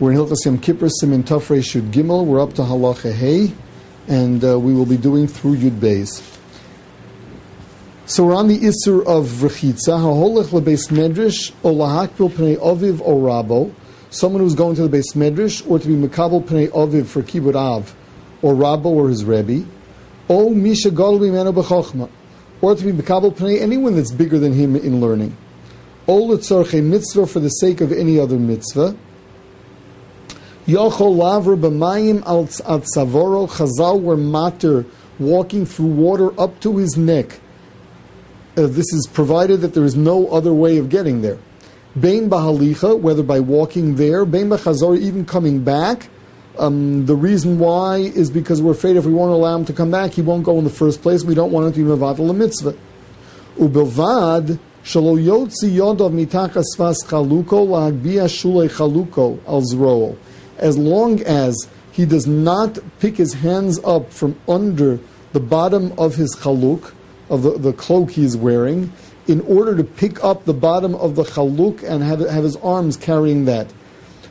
We're in Hilchas Yom Kippur, Siman Tafrei Shud Gimel. We're up to Halacha Hey, and uh, we will be doing through Yud Beis. So we're on the Isser of Rechitza, Haholech lebeis medrash, o lahakbil pnei aviv o rabo, someone who's going to the beis medrash, or to be mekabel pnei aviv for kibud av, or rabo or his rebbe, o misha gadol b'menu b'chochma, or to be mekabel pnei anyone that's bigger than him in learning, o letzorche mitzvah for the sake of any other mitzvah, Yochol lavra b'mayim al tzavoro. Chazal were matter walking through water up to his neck. Uh, this is provided that there is no other way of getting there. Bain bahalicha, whether by walking there, bain b'chazor, even coming back. Um, the reason why is because we're afraid if we won't allow him to come back, he won't go in the first place. We don't want him to be mevatel mitzvah. Ubilvad shalo yotzi yodov mitachas vas chaluko lahagbia shulei chaluko al zroo as long as he does not pick his hands up from under the bottom of his chaluk, of the, the cloak he is wearing, in order to pick up the bottom of the chaluk and have, have his arms carrying that.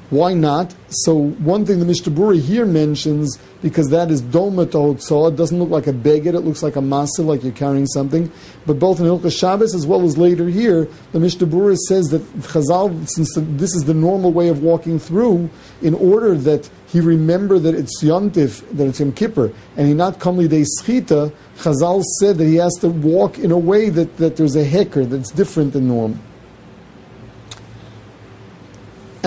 Why not? So one thing the Mishnah Berurah here mentions, because that is doma tohotzah, it doesn't look like a beged, it looks like a massive, like you're carrying something. But both in Hilchah Shabbos as well as later here, the Mishnah Berurah says that Chazal, since this is the normal way of walking through, in order that he remember that it's Yontif, that it's Yom Kippur, and he not come day schita, Chazal said that he has to walk in a way that, that there's a hecker that's different than normal.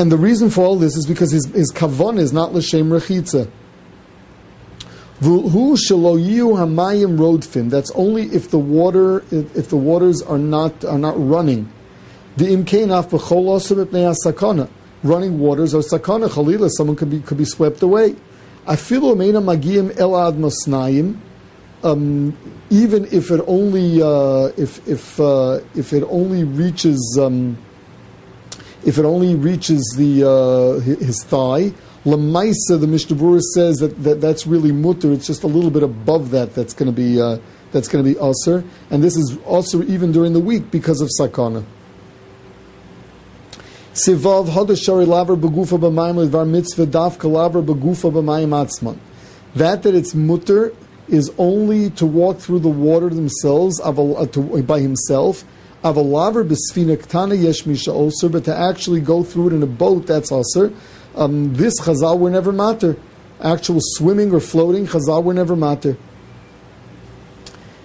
And the reason for all this is because his, his kavon is not l'shem rechitza. Hu shaloyu hamayim rodfin. That's only if the water if, the waters are not are not running. The imkainaf b'chol sakana. Running waters are sakana chalila. Someone could be could be swept away. Afilu ameina magiyim elad masnayim. Um, even if it only uh, if if uh, if it only reaches. Um, if it only reaches the uh, his thigh. Lamaisa, the Mishnah says that, that that's really mutter. It's just a little bit above that. That's going to be uh, that's going to be usher, and this is also even during the week because of sakana. Sivav hadashari laver begufa b'mayim ledvar mitzvah daf kalaver begufa b'mayim atzman. That that it's mutter is only to walk through the water themselves uh, by himself Avalaver b'sfina ktana yesh misha osir, but to actually go through it in a boat, that's osir. Um, this chazal were never matter. Actual swimming or floating, chazal were never matter.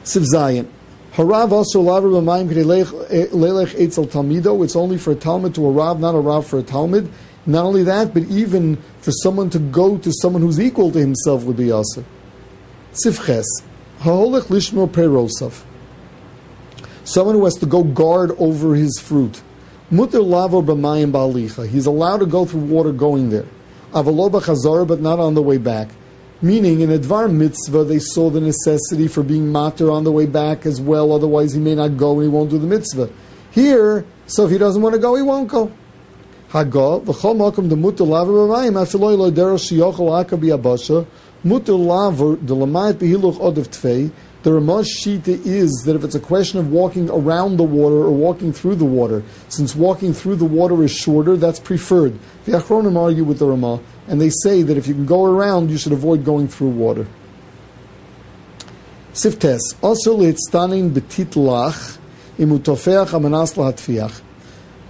Siv Zayin. Harav also laver b'mayim lelech etzel talmido. It's only for a talmud to a rav, not a rav for a talmud. Not only that, but even for someone to go to someone who's equal to himself would be osir. Siv ches. Ha'olech lishmo perosav someone who has to go guard over his fruit. Mutter lavo b'mayim ba'alicha. He's allowed to go through water going there. Avaloba chazara, but not on the way back. Meaning, in Advar mitzvah, they saw the necessity for being matter on the way back as well, otherwise he may not go and he won't do the mitzvah. Here, so if he doesn't want to go, he won't go. Haga, v'chol de mutter lavo b'mayim, afiloi lo derosh shiyochol aka b'yabasha, mutter lavo de lamayit behiluch odev tfei, the Ramah's Shita is that if it's a question of walking around the water or walking through the water, since walking through the water is shorter, that's preferred. The Achronim argue with the Ramah, and they say that if you can go around, you should avoid going through water. Siftes, also leitstanin betitlach imutofeach amanas lahatfiach.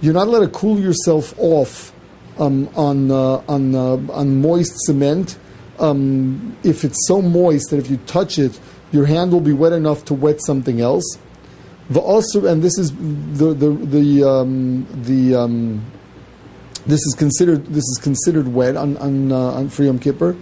You're not allowed to cool yourself off um, on, uh, on, uh, on moist cement um, if it's so moist that if you touch it, your hand will be wet enough to wet something else. The also, and this is the the the um, the um, this is considered this is considered wet on on, uh, on for Yom Kippur.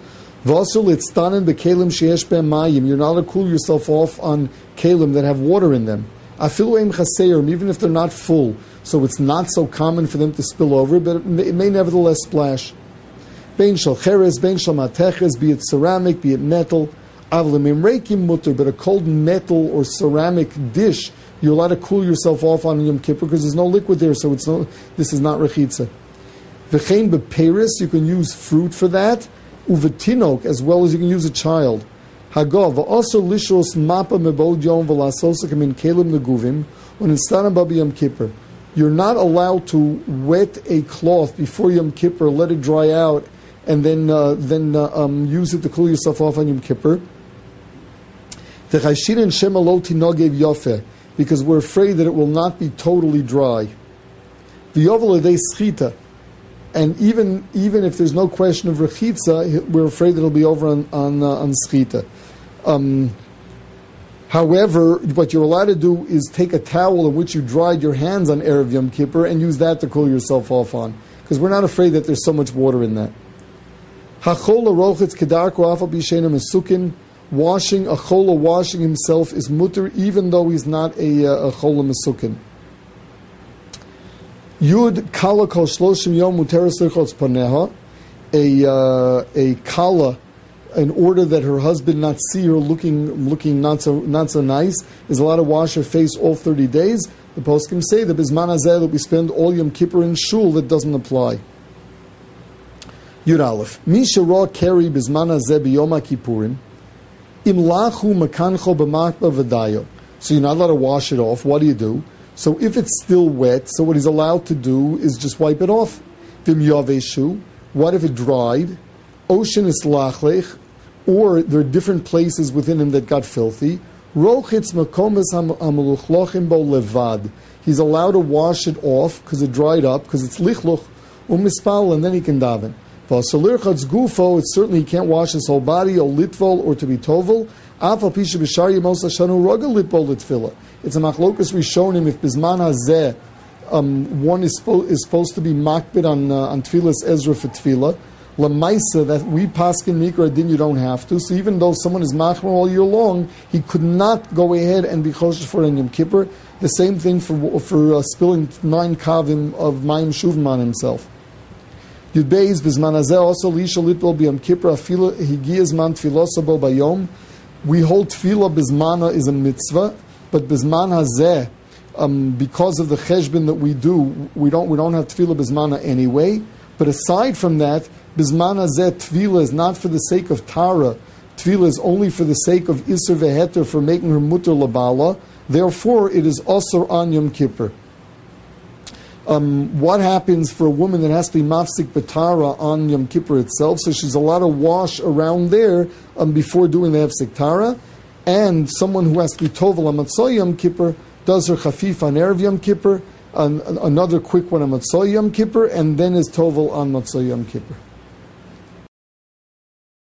V'asul itztanen bekelim sheyesh mayim. You're not to cool yourself off on kalim that have water in them. Afilu em chaseyim, even if they're not full. So it's not so common for them to spill over, but it may, it may nevertheless splash. Bein shel cheres, bein shel be it ceramic, be it metal. Mutter, but a cold metal or ceramic dish, you're allowed to cool yourself off on Yom Kippur because there's no liquid there, so it's no, this is not rechitza. V'chein beperis, you can use fruit for that. Uvetinok, as well as you can use a child. Hagov, also lishos mapa mebod yom v'lasosa kamin kelim neguvim, when it's babi Yom Kippur. You're not allowed to wet a cloth before Yom Kippur, let it dry out, and then uh, then uh, um, use it to cool yourself off on Yom Kippur. Because we're afraid that it will not be totally dry. And even even if there's no question of rechitza, we're afraid that it'll be over on on, uh, on schita. Um, However, what you're allowed to do is take a towel in which you dried your hands on Erev Yom Kippur and use that to cool yourself off on. Because we're not afraid that there's so much water in that. Hachola rochitz kedarko afal b'shena mesukin. Washing, a chola washing himself is mutter even though he's not a, uh, a chola mesukin. Yud kala kol shloshim yom muteres paneha. A, uh, a kala in order that her husband not see her looking looking not so not so nice, is allowed to wash her face all thirty days. The post can say the bisman that we spend all Yom Kippur in shul that doesn't apply. Yud Aleph. Misha raw carry bisman biyom kippurim. Imlachu makancho b'matba v'dayo. So you're not allowed to wash it off. What do you do? So if it's still wet, so what he's allowed to do is just wipe it off. Vim. What if it dried? Ocean is lachlech or there are different places within him that got filthy. Rochitz makomas hameluchlochim bo levad. He's allowed to wash it off because it dried up, because it's lichluch umispal, and then he can daven. Vasalirchatz gufo, it's certainly he can't wash his whole body, or litvol, or to be tovel. Afal pisha b'shar yemos hashanu roga litbol litfila. It's a machlokas rishonim if bisman hazeh, um, one is, is supposed to be makbid on, uh, on tvilas Ezra for tefillah. Lamaisa that we paskin mikra din you don't have to. So even though someone is machmer all year long, he could not go ahead and be choshesh for an Yom Kippur. The same thing for for uh, spilling nine kavim of mayim shuvim on himself. Yudbeis bizman hazeh also lisha litbol b'yom kippur afila higiyaz man tfilosabo bayom. We hold tefillah bizmana is a mitzvah, but bizman hazeh, um, because of the cheshbin that we do, we don't we don't have tefillah bizmana anyway. But aside from that, Bisman hazeh tvila is not for the sake of Tara. Tvila is only for the sake of Isser veheter for making her mutter labala. Therefore, it is also on Yom Kippur. Um, what happens for a woman that has to be mafsik batara on Yom Kippur itself? So she's allowed to wash around there um, before doing the hefsik tara. And someone who has to be tovel on Yom Kippur does her chafif on Erev Yom Kippur, an, another quick one on Motzei Yom Kippur, and then is tovel on Motzei Yom Kippur.